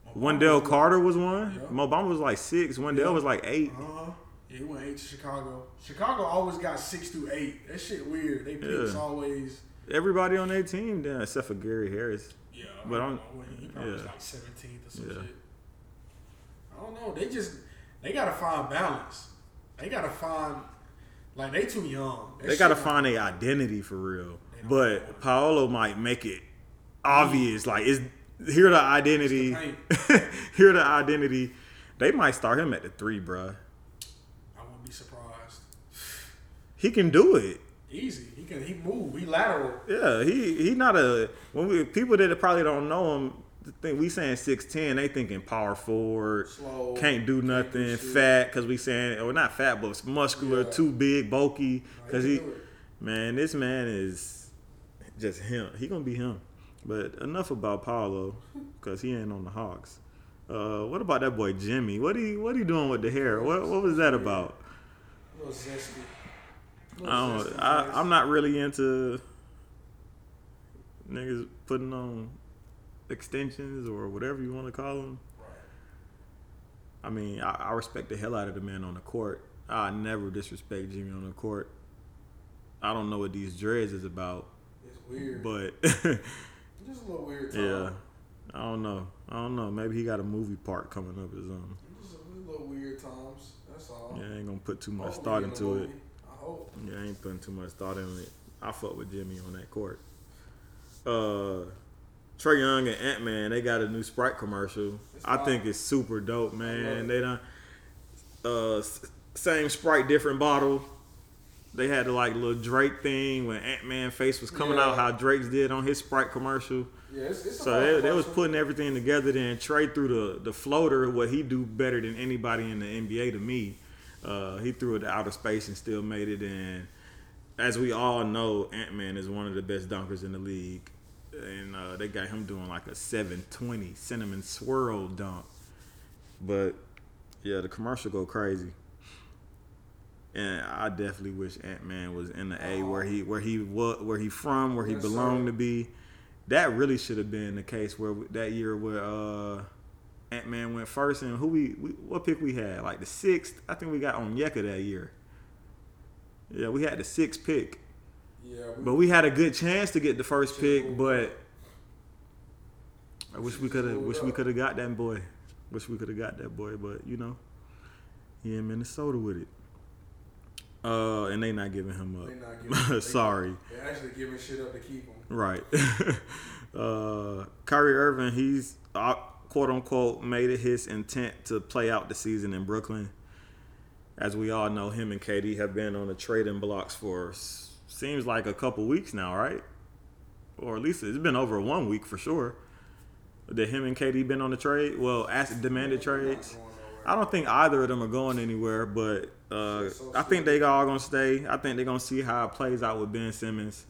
Mo Wendell was- Carter was one. Yeah. Mo Bamba was like six. Wendell Yeah. was like eight. Uh-huh. Yeah, he went eight to Chicago. Chicago always got six to eight. That shit weird. They picks Yeah. always. Everybody on their team then, except for Gary Harris. Yeah, But I I'm- don't know. He probably was like 17th or some Yeah. shit. I don't know. They just they gotta find balance. They gotta find like they too young. That They got to not- find their identity for real. But. Paolo might make it obvious. Like, is here the identity? The [LAUGHS] here the identity. They might start him at the three, bruh. I wouldn't be surprised. He can do it. Easy. He can. He move. He lateral. Yeah, he he not a when we people that probably don't know him think we saying six ten, they thinking power forward, Slow, can't do can't do nothing, fat because we saying or not fat but muscular, Yeah. too big, bulky. Because he, man, this man is just him. He gonna be him. But enough about Paolo because he ain't on the Hawks. Uh, what about that boy Jimmy? What he what he doing with the hair? What what was that about? A little zesty. A I little don't. zesty I, face. I'm not really into niggas putting on extensions or whatever you want to call them. I mean, I, I respect the hell out of the man on the court. I never disrespect Jimmy on the court. I don't know what these dreads is about, It's weird. but [LAUGHS] Just a little weird. Time. yeah, I don't know. I don't know. Maybe he got a movie part coming up or something. Just a, just a little weird times. That's all. Yeah, I ain't gonna put too much Hopefully thought into it. movie. Yeah, I ain't putting too much thought in it. I fuck with Jimmy on that court. Uh, Trae Young and Ant Man, they got a new Sprite commercial. It's I think it's super dope, man. They done uh same Sprite, different bottle. They had the like little Drake thing when Ant Man face was coming out, how Drake's did on his Sprite commercial. Yeah, it's, it's So they, they was putting everything together. Then Trey threw the the floater, what he do better than anybody in the NBA to me. Uh, he threw it to outer space and still made it. And as we all know, Ant Man is one of the best dunkers in the league. And uh, they got him doing like a 720 cinnamon swirl dunk. But yeah, the commercial go crazy. And I definitely wish Ant Man was in the A where he where he was where he from where he Yes, belonged sir. to be. That really should have been the case where that year where uh, Ant Man went first and who we, we what pick we had like the sixth. I think we got Onyeka that year. Yeah, we had the sixth pick, Yeah, we, but we had a good chance to get the first pick. But I wish we could have wish we could have got that boy. Wish we could have got that boy, but you know, he in Minnesota with it. Uh, and they not giving him They [LAUGHS] up. not giving- they- Sorry. they're actually giving shit up to keep him. Right. [LAUGHS] uh, Kyrie Irving, he's uh, quote unquote made it his intent to play out the season in Brooklyn. As we all know, him and KD have been on the trading blocks for seems like a couple weeks now, right? Or at least it's been over one week for sure. That him and KD been on the trade. Well, asked demanded trades. I don't think either of them are going anywhere, but uh, I think they all gonna stay. I think they're gonna see how it plays out with Ben Simmons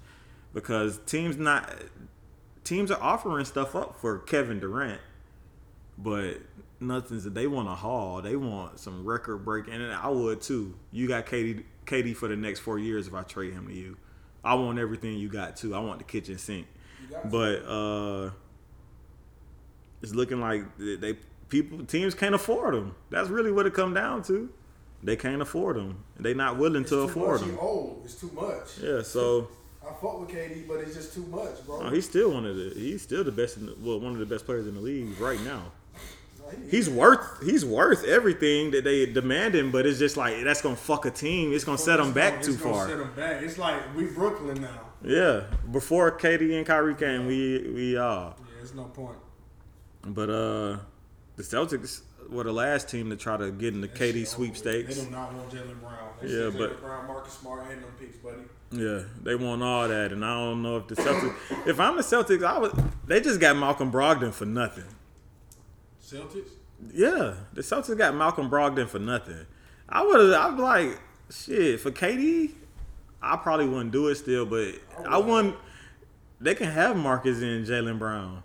because teams not teams are offering stuff up for Kevin Durant, but nothing's that they want a haul. They want some record breaking, and I would too. You got Katie KD for the next four years if I trade him to you. I want everything you got too. I want the kitchen sink. You got to. But uh it's looking like they, people teams can't afford them. That's really what it come down to. They can't afford them. They not willing It's to afford much. He them. old. It's too much. Yeah, so I fuck with KD, but it's just too much, bro. uh, he's still one of the he's still the best in the, well one of the best players in the league right now. He's worth he's worth everything that they demanding, but it's just like that's gonna fuck a team. It's gonna set them back too far. Set them back. It's like we Brooklyn now. Yeah, before KD and Kyrie came, we we uh. Yeah, it's no point. But uh, the Celtics were the last team to try to get in the KD shit over with. sweepstakes. They do not want Jaylen Brown. They Yeah, but- Jaylen Brown, Marcus Smart, and them picks, buddy. Yeah, they want all that, and I don't know if the Celtics. if I'm the Celtics, I would. They just got Malcolm Brogdon for nothing. Celtics. Yeah, the Celtics got Malcolm Brogdon for nothing. I would have, I'd be like, shit for KD. I probably wouldn't do it still, but I wouldn't. They can have Marcus and Jaylen Brown,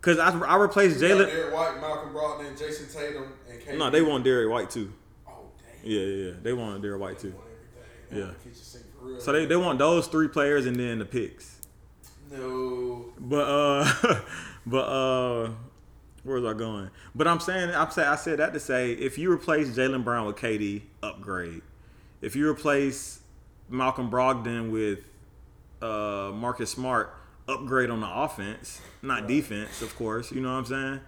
cause I I replaced Jaylen. Derrick White, Malcolm Brogdon, Jayson Tatum, and KD. No, they want Derrick White too. Oh damn. Yeah, yeah, yeah. They want Derrick White too. Yeah. want the kitchen sink for real. So they, they want those three players and then the picks. no. But uh, [LAUGHS] but uh, where's I going? But I'm saying I'm saying I said that to say if you replace Jaylen Brown with KD, upgrade. If you replace Malcolm Brogdon with uh Marcus Smart, upgrade on the offense, not defense, of course. You know what I'm saying?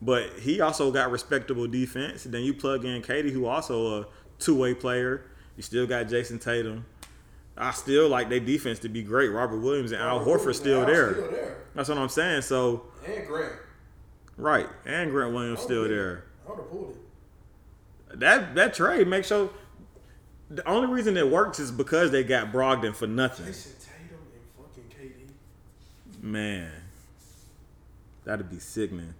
But he also got respectable defense. Then you plug in KD, who also a two way player. You still got Jayson Tatum. I still like their defense to be great. Robert Williams and Al Horford still Still there. That's what I'm saying. So And Grant. Right, and Grant Williams still there. I would have pulled it. That that trade makes sure. The only reason it works is because they got Brogdon for nothing. Jayson Tatum and fucking KD. Man, that'd be sickening.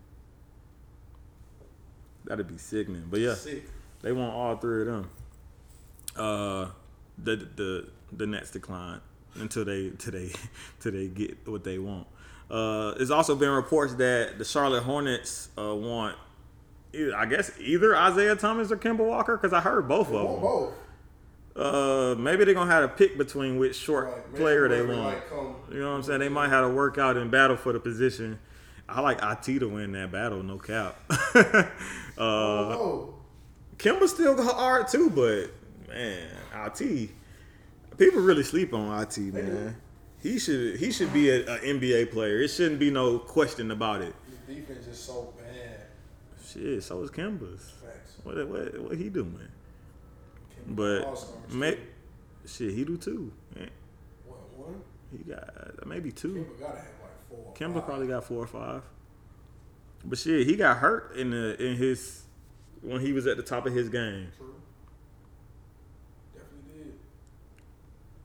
That'd be sickening. But yeah, Sick. they want all three of them. Uh, the the the Nets decline until they until they [LAUGHS] until they get what they want. Uh, there's also been reports that the Charlotte Hornets uh, want, I guess, either Isaiah Thomas or Kemba Walker because I heard both of Want them. both. Uh, maybe they're gonna have to pick between which short Right. Player they want. You know what I'm saying? They might have to work out and battle for the position. I like IT to win that battle, no cap. [LAUGHS] uh, Oh, Kemba still hard too, but man, IT. People really sleep on IT, man. He should he should be an NBA player. It shouldn't be no question about it. his defense is so bad. Shit, so is Kemba's. Facts. What what what he doing? Kim But may, shit, he do too. Man, What, one? He got maybe two. Kemba gotta have like four. or Kemba five. probably got four or five. But shit, he got hurt in the in his when he was at the top of his game. True. Definitely did.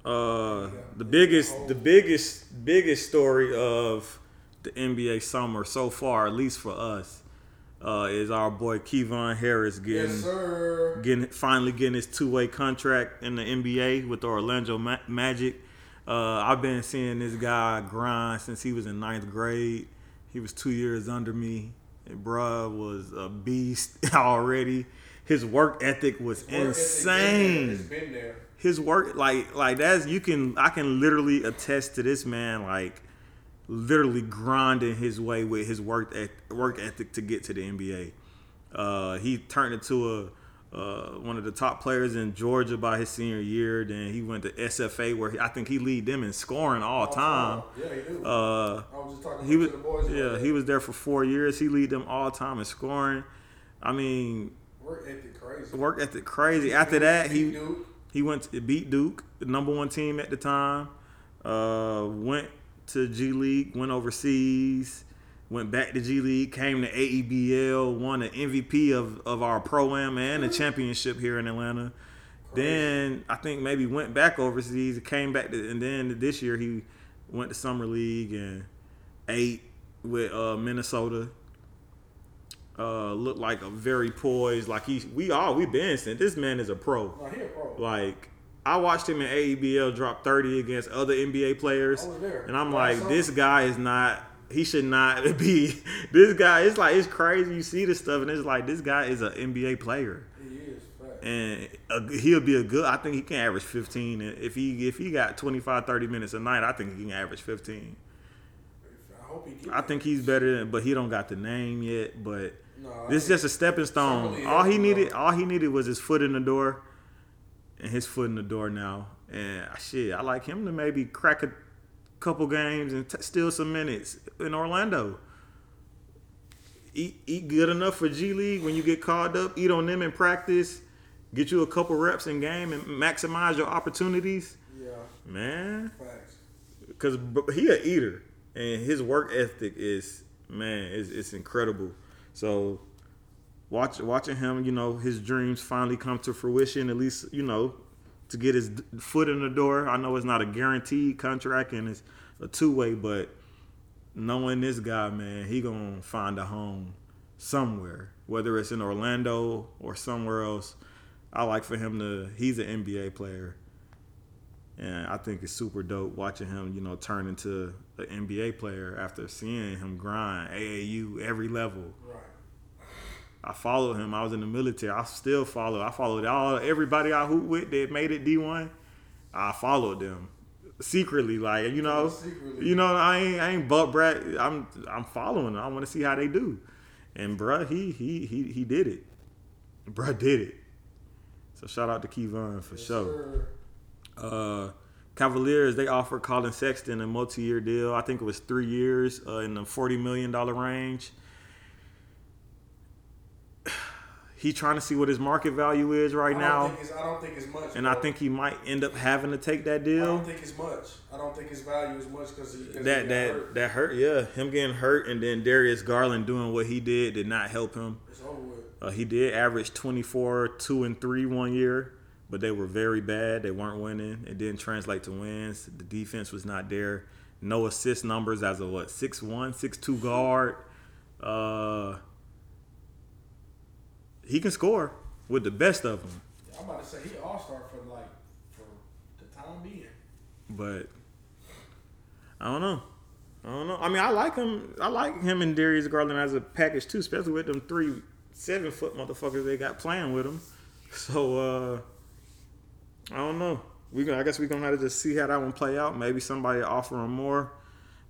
Uh, the biggest, the biggest, biggest story of the NBA summer so far, at least for us, uh, is our boy Kevon Harris getting Yes, sir. getting finally getting his two way contract in the NBA with the Orlando Ma- Magic. Uh, I've been seeing this guy grind since he was in ninth grade. He was two years under me. And bruh was a beast [LAUGHS] already. His work ethic was Work ethic insane It's been there. His work like like that's you can I can literally attest to this man like literally grinding his way with his work eth- work ethic to get to the NBA. Uh, he turned into a uh, one of the top players in Georgia by his senior year. Then he went to SFA where he, I think he lead them in scoring all time. Yeah, he do. Uh, I was just talking he was to the boys. yeah he was there for four years. He lead them all time in scoring. I mean work ethic crazy. work ethic crazy. After that he Duke. He went to beat Duke, the number one team at the time. Uh, went to G League, went overseas, went back to G League, came to AEBL, won the MVP of, of our pro am and the championship here in Atlanta. Then I think maybe went back overseas, came back to, and then this year he went to summer league and ate with uh, Minnesota. Uh, looked like a very poised, like he we all we been saying this man is a pro. No, he a pro. Like I watched him in AEBL drop 30 against other NBA players, I was there. and I'm Last like, this guy is not. He should not [LAUGHS] be. This guy, it's like it's crazy. You see this stuff, and it's like this guy is an NBA player, He is. Fact. and uh he'll be a good. I think he can average 15. And If he if he got 25, 30 minutes a night, I think he can average 15. I hope he I think he's better, than, but he don't got the name yet. But No, this is just a stepping stone. All he needed, all he needed was his foot in the door, and his foot in the door now. And uh, shit, I like him to maybe crack a couple games and t- steal some minutes in Orlando. Eat eat good enough for G League when you get called up. Eat on them in practice. Get you a couple reps in game and maximize your opportunities. Yeah. Man, Facts. because he a eater and his work ethic is man, it's, it's incredible. So watch watching him, you know, his dreams finally come to fruition. At least you know to get his foot in the door. I know it's not a guaranteed contract and it's a two way, but knowing this guy, man, he gonna find a home somewhere, whether it's in Orlando or somewhere else. I like for him to. He's an NBA player, and I think it's super dope watching him, you know, turn into an NBA player after seeing him grind AAU every level. Right. I followed him. I was in the military. I still follow. I followed all everybody I hooped with that made it D one. I followed them secretly, like you know, Secretly. you know. I ain't I ain't butt brat. I'm I'm following them. I want to see how they do. And bruh, he he he he did it. Bruh did it. So shout out to Kevon for sure. Sure. Uh, Cavaliers they offered Collin Sexton a multi-year deal. I think it was three years uh, in the forty million dollar range. He trying to see what his market value is right I now, I don't think it's much. and I think he might end up having to take that deal. I don't think it's much. I don't think his value is much because he, 'cause he That that hurt. that hurt, yeah. Him getting hurt, and then Darius Garland doing what he did did not help him. It's over with. Uh, he did average 24, 2 and 3 one year, but they were very bad. They weren't winning. It didn't translate to wins. The defense was not there. No assist numbers as a what, 6'1, 6'2 guard. Uh, he can score with the best of them, I'm about to say he all star for like for the time being. but I don't know. I don't know. I mean, I like him. I like him and Darius Garland as a package too, especially with them three seven foot motherfuckers they got playing with him. [LAUGHS] So uh I don't know. We gonna, I guess we're gonna have to just see how that one play out. Maybe somebody offer him more.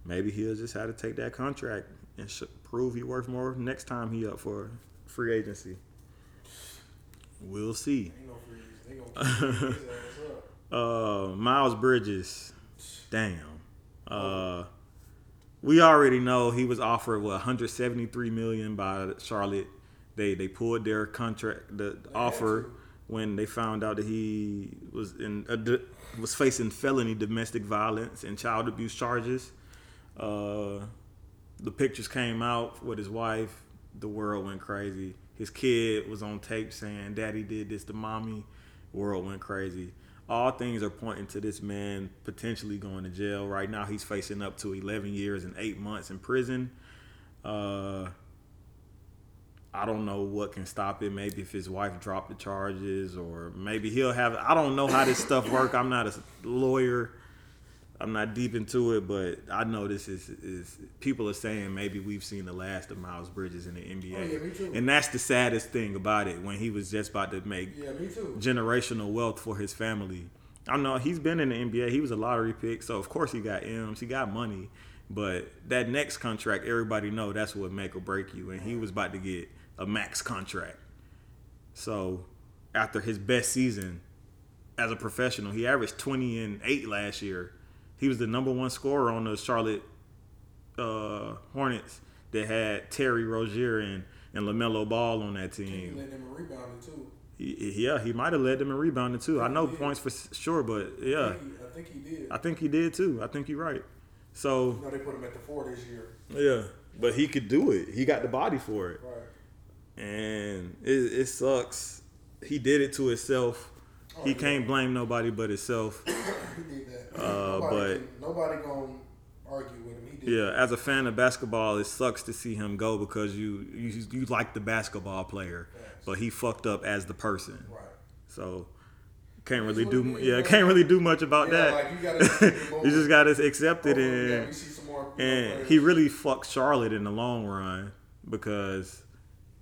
Maybe he'll just have to take that contract and prove he worth more next time he up for free agency. We'll see. Ain't no freeze. They gonna keep his ass [LAUGHS] up. Uh, Miles Bridges, damn. Uh, we already know he was offered what 173 million by Charlotte. They they pulled their contract the offer when they found out that he was in was facing felony domestic violence and child abuse charges. Uh, the pictures came out with his wife. The world went crazy. His kid was on tape saying, "Daddy did this to mommy." World went crazy. All things are pointing to this man potentially going to jail. Right now, he's facing up to 11 years and eight months in prison. Uh, I don't know what can stop it. Maybe if his wife dropped the charges, or maybe he'll have. I don't know how this stuff work. I'm not a lawyer. I'm not deep into it, but I know this is is people are saying maybe we've seen the last of Miles Bridges in the NBA, Oh, yeah, and that's the saddest thing about it. When he was just about to make Yeah, generational wealth for his family. I know he's been in the NBA. He was a lottery pick, so of course he got M's. He got money, but that next contract, everybody know that's what make or break you. And he was about to get a max contract. So after his best season as a professional, he averaged twenty and eight last year. He was the number one scorer on the Charlotte uh, Hornets that had Terry Rozier and and LaMelo Ball on that He team. let them rebounding too. He- he- Yeah, he might have led them in rebounding too. I know points for sure, but yeah, He- I think he did. I think he did too. I think you're right. So You know they put him at the four this year. yeah, but he could do it. He got the body for it, Right. and it, it sucks. He did it to himself. He yeah. can't blame nobody but himself. [COUGHS] He did that. Uh, nobody, but- nobody gonna argue with him. He did. Yeah, as a fan of basketball, it sucks to see him go because you you, you like the basketball player, Facts. but he fucked up as the person. Right. So can't really do yeah can't really do much about Yeah, that. like, you gotta [LAUGHS] accept it, you just gotta accept it Hopefully, yeah, and we see some more. and players. he really fucked Charlotte in the long run because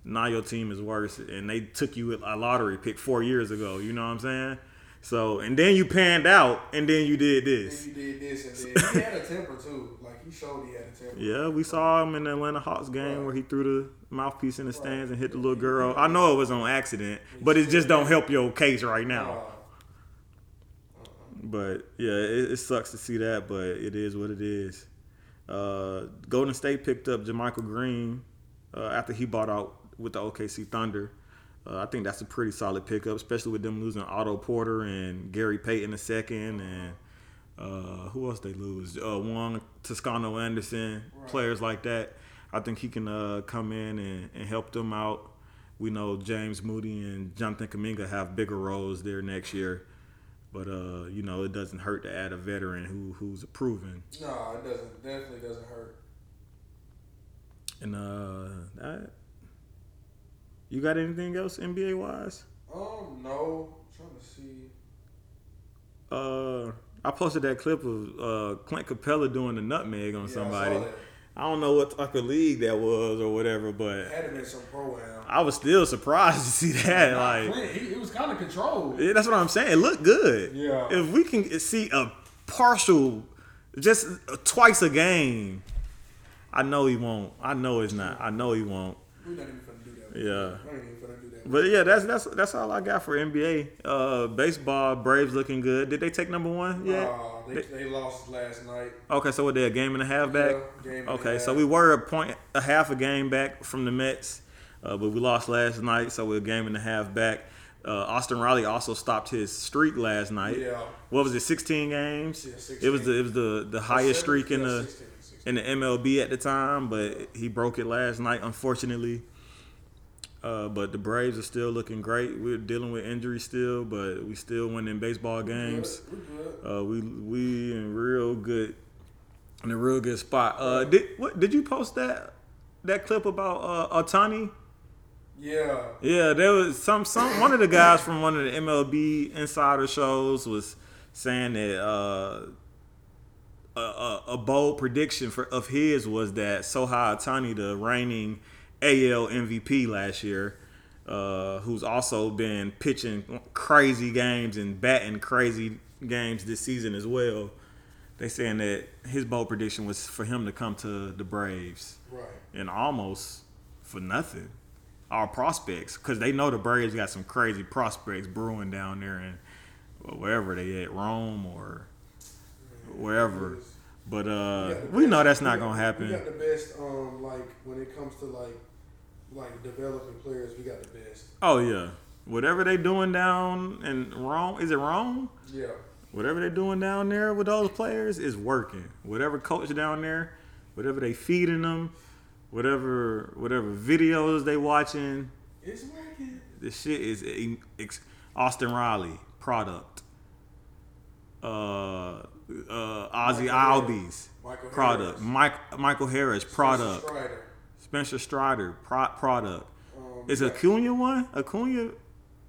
now your team is worse and they took you a lottery pick four years ago. You know what I'm saying? So and then you panned out and then you did Then this. he did this, and then he had a temper too. Like he showed he had a temper. Yeah, we saw him in the Atlanta Hawks game where he threw the mouthpiece in the stands and hit the little girl. I know it was on accident, but it just don't help your case right now. Uh, But yeah, it, it sucks to see that, but it is what it is. Uh, Golden State picked up JaMychal Green uh, after he bought out with the OKC Thunder. Uh, I think that's a pretty solid pickup, especially with them losing Otto Porter and Gary Payton the second, and Uh, who else they lose? Uh, Juan Toscano Anderson, players like that. I think he can uh, come in and, and help them out. We know James Moody and Jonathan Kuminga have bigger roles there next year, but uh, you know it doesn't hurt to add a veteran who who's proven. No, it doesn't. Definitely doesn't hurt. And uh, that, you got anything else NBA wise? Um, no. I'm trying to see. Uh, I posted that clip of uh, Clint Capela doing the nutmeg on Yeah, I somebody. that. I don't know what type of league that was or whatever, but Had to been some pro am. I was still surprised to see that. Nah, Like, Clint, he, it was kind of controlled. yeah, that's what I'm saying. It looked good. Yeah. If we can see a partial, just twice a game, I know he won't. I know it's not. I know he won't. We're not even finna do that. Yeah. We ain't even finna do that. But yeah, that's that's that's all I got for NBA. Uh, baseball, Braves looking good. Did they take number one yet? Nah, they, they lost last night. Okay, so what they a game and a half back? Yeah, game and a okay, so we were a point a half a game back from the Mets, uh, but we lost last night, so we're a game and a half back. Uh, Austin Riley also stopped his streak last night. Yeah. What was it? 16 games. Yeah, 16. It was the it was the the highest streak in yeah, the 16, 16. in the MLB at the time, but he broke it last night, unfortunately. Uh, but the Braves are still looking great. We're dealing with injuries still, but we still winning baseball games. We're. Uh, we we in real good in a real good spot. Uh, did what did you post that that clip about uh, Ohtani? Yeah. Yeah, there was some some one of the guys from one of the MLB insider shows was saying that uh, a, a, a bold prediction for of his was that Shohei Ohtani, the reigning AL MVP last year, uh, who's also been pitching crazy games and batting crazy games this season as well. They saying that his bold prediction was for him to come to the Braves Right. and almost for nothing. Our prospects, because they know the Braves got some crazy prospects brewing down there and wherever they at, Rome or wherever. But uh, the we know that's not got- gonna happen. We got the best. Um, like when it comes to like like developing players, we got the best. Oh yeah, whatever they doing down in Rome, is it wrong? Yeah. Whatever they're doing down there with those players is working. Whatever coach down there, whatever they feeding them, whatever whatever videos they watching, It's working. The shit is a- Austin Riley product. Uh, uh, Ozzy Albies product. Mike Michael Harris product. Strider. Spencer Strider pro- product. Um, Is yeah. Acuna one? Acuna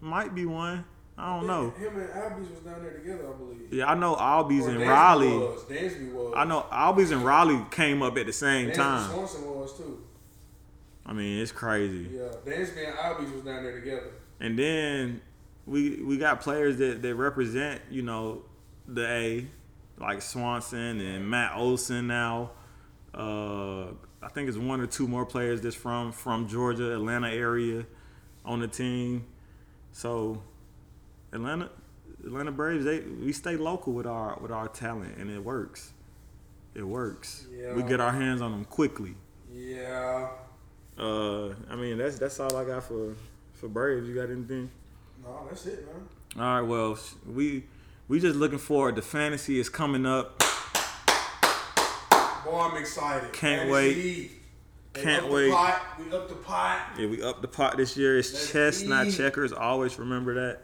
might be one. I don't know. Him and Albies was down there together, I believe. Yeah, I know Albies Or and Dansby Riley. Was. Dansby was. I know Albies and Riley came up at the same Dansby time. Swanson was too. I mean, it's crazy. Yeah. Dansby and Albies was down there together. And then we we got players that, that represent, you know, the A, like Swanson and Matt Olson now. Uh, I think it's one or two more players that's from from Georgia, Atlanta area on the team. So Atlanta Atlanta Braves, they we stay local with our with our talent and it works. It works. We get our hands on them quickly. Yeah. Uh, I mean that's that's all I got for for Braves. You got anything? No, that's it, man. All right, well, we we just looking forward. The fantasy is coming up. Boy, I'm excited. Can't Fantasy wait. Can't wait. pot. We up the pot. Yeah, we up the pot this year. It's Let's chess, not checkers. Always remember that.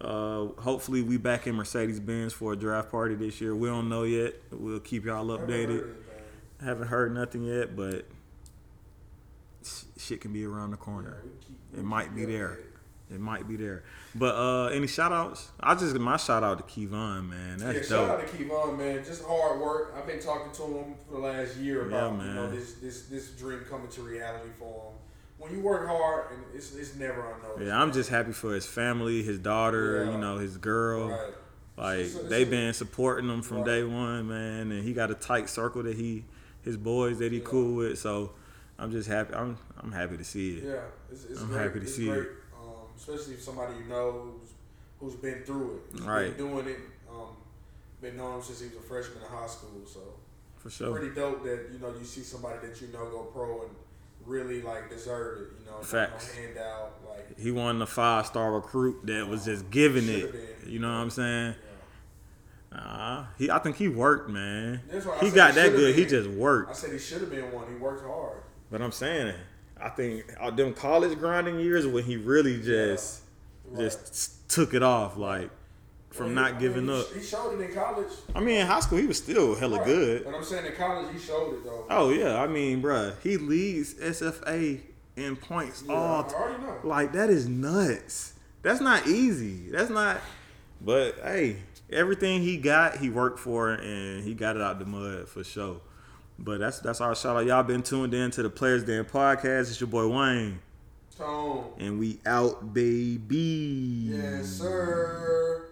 Uh, hopefully, we back in Mercedes Benz for a draft party this year. We don't know yet. We'll keep y'all Never heard updated. it. Haven't heard nothing yet, but shit can be around the corner. Keep- It might be there. It. Might be there. But uh, any shout outs? I just my shout out to Kevon, man. Yeah, That's shout out to Kevon, man. Just hard work. I've been talking to him for the last year Yeah, about you know this this this dream coming to reality for him. When you work hard, and it's it's never unnoticed. Yeah, I'm just happy for his family, his daughter, Yeah. you know, his girl. Right. Like So- so- they've so- been supporting him from Right. day one, man, and he got a tight circle that he, his boys that he Yeah. cool with. So I'm just happy. I'm I'm happy to see it. Yeah, it's, it's I'm great. happy to it's see great. it. Especially if somebody you know who's, who's been through it, Right. been doing it. Um, been knowing since he was a freshman in high school. So For sure. pretty dope that you know you see somebody that you know go pro and really like deserve it. You know, Facts. no handout. Like He won the five star recruit that was just giving it. been. You know what I'm saying? yeah. Uh, He, I think he worked, man. He got he that good. He just worked. I said he should have been one. He worked hard. But I'm saying, I think uh, them college grinding years when he really just Right. just took it off, like from Well, not he- I giving mean, up. He showed it in college. I mean, in high school he was still hella Right. good. But I'm saying in college he showed it though. Oh yeah, I mean, bruh, he leads SFA in points Yeah, all. I already know. Like that is nuts. That's not easy. That's not. But hey, everything he got, he worked for, and he got it out the mud for sure. But that's that's our shout out. Y'all been tuned in to the Players Den podcast. It's your boy Wayne, Tone. and we out, baby. Yes, sir.